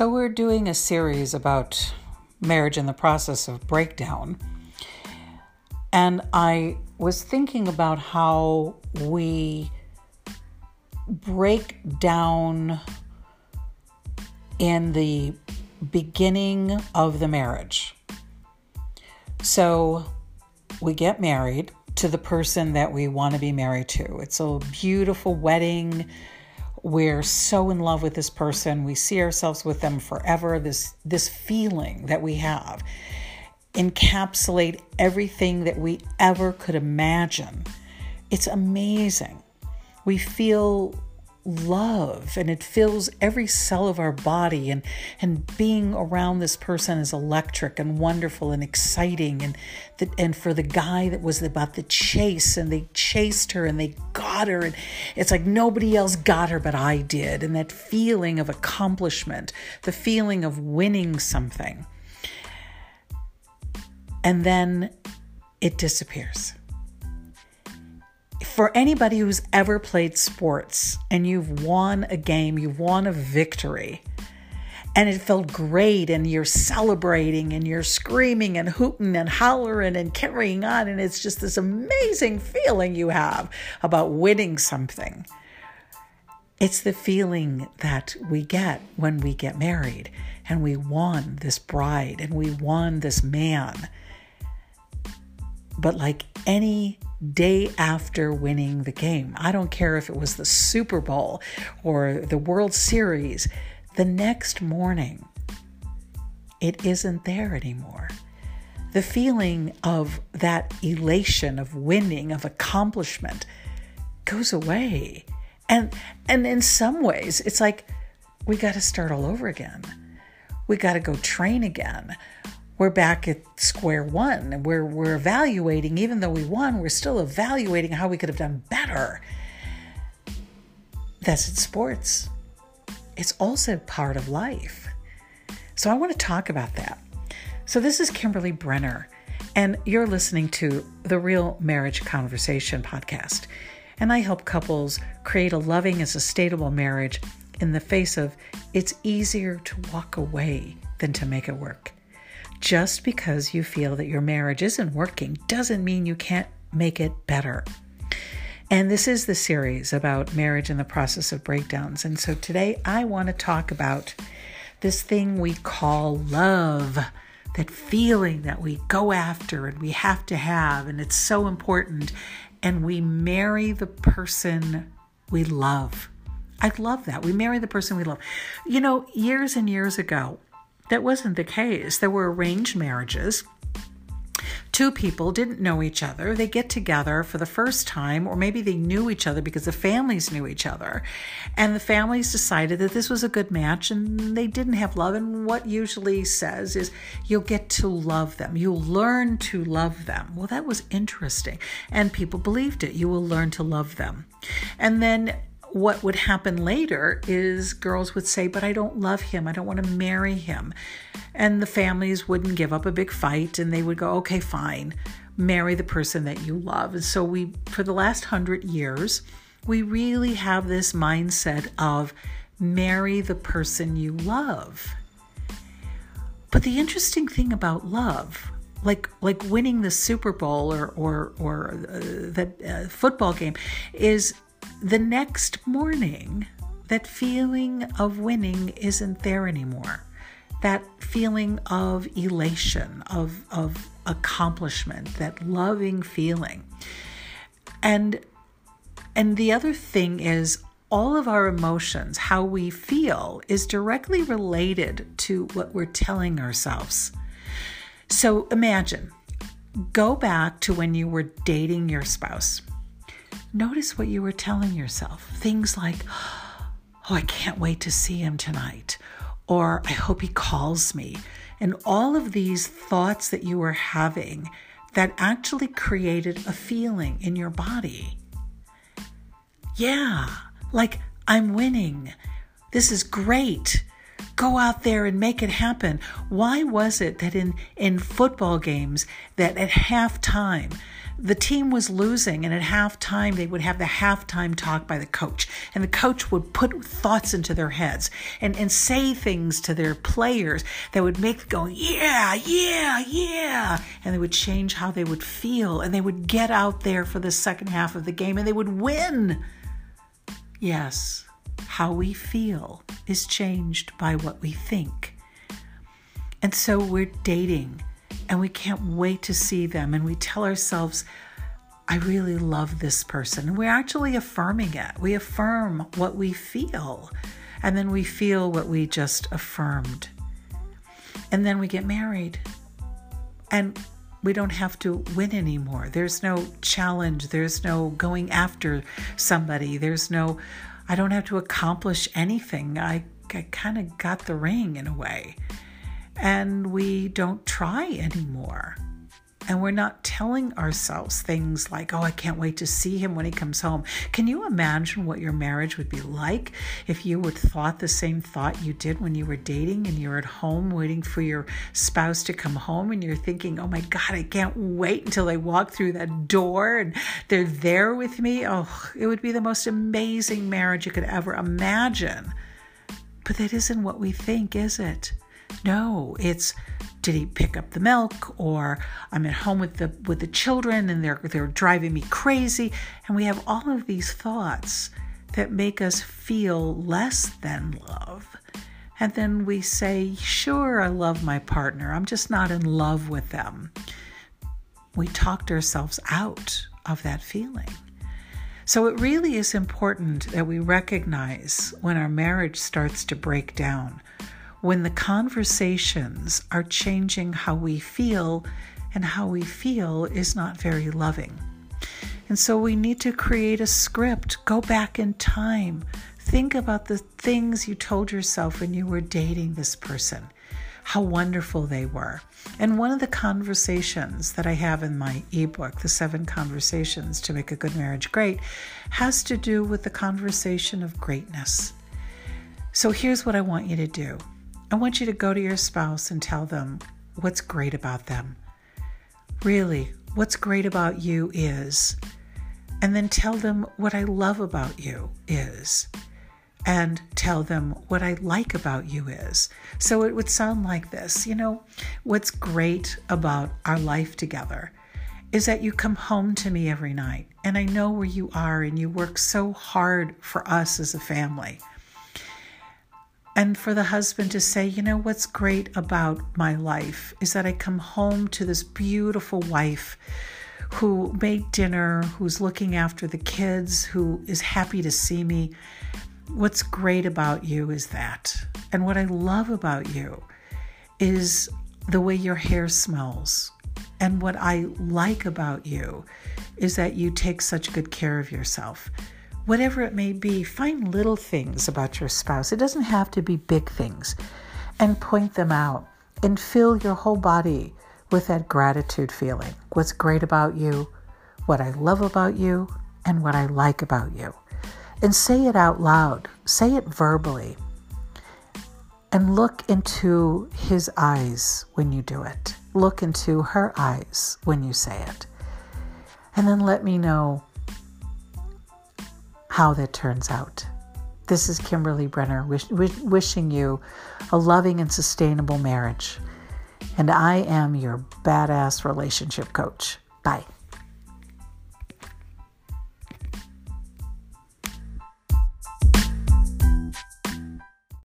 So, we're doing a series about marriage in the process of breakdown. And I was thinking about how we break down in the beginning of the marriage. So, we get married to the person that we want to be married to. It's a beautiful wedding we're so in love with this person. We see ourselves with them forever. This this feeling that we have encapsulate everything that we ever could imagine. It's amazing. We feel love and it fills every cell of our body and and being around this person is electric and wonderful and exciting and the, and for the guy that was about the chase and they chased her and they got her and it's like nobody else got her but I did and that feeling of accomplishment the feeling of winning something. And then it disappears for anybody who's ever played sports and you've won a game, you've won a victory, and it felt great, and you're celebrating and you're screaming and hooting and hollering and carrying on, and it's just this amazing feeling you have about winning something. It's the feeling that we get when we get married and we won this bride and we won this man. But like any day after winning the game. I don't care if it was the Super Bowl or the World Series. The next morning, it isn't there anymore. The feeling of that elation of winning, of accomplishment, goes away. And and in some ways, it's like we got to start all over again. We got to go train again we're back at square one. We're, we're evaluating, even though we won, we're still evaluating how we could have done better. That's in sports. It's also part of life. So I want to talk about that. So this is Kimberly Brenner, and you're listening to the Real Marriage Conversation podcast. And I help couples create a loving and sustainable marriage in the face of it's easier to walk away than to make it work. Just because you feel that your marriage isn't working doesn't mean you can't make it better. And this is the series about marriage and the process of breakdowns. And so today I want to talk about this thing we call love, that feeling that we go after and we have to have, and it's so important. And we marry the person we love. I love that. We marry the person we love. You know, years and years ago, that wasn't the case. There were arranged marriages. Two people didn't know each other. They get together for the first time, or maybe they knew each other because the families knew each other. And the families decided that this was a good match and they didn't have love. And what usually says is you'll get to love them. You'll learn to love them. Well, that was interesting. And people believed it. You will learn to love them. And then what would happen later is girls would say, But I don't love him. I don't want to marry him. And the families wouldn't give up a big fight and they would go, Okay, fine, marry the person that you love. And so we, for the last hundred years, we really have this mindset of marry the person you love. But the interesting thing about love, like like winning the Super Bowl or or or uh, uh, football game, is the next morning, that feeling of winning isn't there anymore. That feeling of elation, of, of accomplishment, that loving feeling. And and the other thing is all of our emotions, how we feel, is directly related to what we're telling ourselves. So imagine, go back to when you were dating your spouse. Notice what you were telling yourself. Things like, oh, I can't wait to see him tonight, or I hope he calls me. And all of these thoughts that you were having that actually created a feeling in your body. Yeah, like I'm winning. This is great. Go out there and make it happen. Why was it that in, in football games that at halftime the team was losing, and at halftime, they would have the halftime talk by the coach. And the coach would put thoughts into their heads and, and say things to their players that would make them go, yeah, yeah, yeah. And they would change how they would feel. And they would get out there for the second half of the game and they would win. Yes, how we feel is changed by what we think. And so we're dating and we can't wait to see them. And we tell ourselves, I really love this person. And we're actually affirming it. We affirm what we feel. And then we feel what we just affirmed. And then we get married. And we don't have to win anymore. There's no challenge. There's no going after somebody. There's no, I don't have to accomplish anything. I, I kind of got the ring in a way and we don't try anymore. And we're not telling ourselves things like, oh, I can't wait to see him when he comes home. Can you imagine what your marriage would be like if you would thought the same thought you did when you were dating and you're at home waiting for your spouse to come home and you're thinking, oh my God, I can't wait until they walk through that door and they're there with me? Oh, it would be the most amazing marriage you could ever imagine. But that isn't what we think, is it? No, it's did he pick up the milk or I'm at home with the with the children and they're they're driving me crazy and we have all of these thoughts that make us feel less than love. And then we say, "Sure, I love my partner. I'm just not in love with them." We talked ourselves out of that feeling. So it really is important that we recognize when our marriage starts to break down when the conversations are changing how we feel, and how we feel is not very loving. And so we need to create a script, go back in time, think about the things you told yourself when you were dating this person, how wonderful they were. And one of the conversations that I have in my ebook, The Seven Conversations to Make a Good Marriage Great, has to do with the conversation of greatness. So here's what I want you to do I want you to go to your spouse and tell them what's great about them. Really, what's great about you is. And then tell them what I love about you is. And tell them what I like about you is. So it would sound like this You know, what's great about our life together is that you come home to me every night and I know where you are and you work so hard for us as a family and for the husband to say, you know, what's great about my life is that I come home to this beautiful wife who made dinner, who's looking after the kids, who is happy to see me. What's great about you is that. And what I love about you is the way your hair smells. And what I like about you is that you take such good care of yourself whatever it may be, find little things about your spouse. It doesn't have to be big things, and point them out and fill your whole body with that gratitude feeling. What's great about you, what I love about you, and what I like about you. And say it out loud, say it verbally, and look into his eyes when you do it. Look into her eyes when you say it. And then let me know how that turns out. This is Kimberly Brenner wish, wish, wishing you a loving and sustainable marriage. And I am your badass relationship coach. Bye.